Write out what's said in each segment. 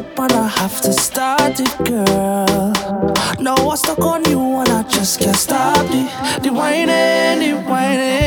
up and I have to start it, girl. No, I stuck on you and I just can't stop it. The whining, the whining.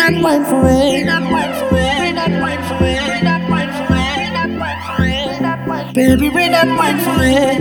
not mine for real. Baby, we're not mine for real.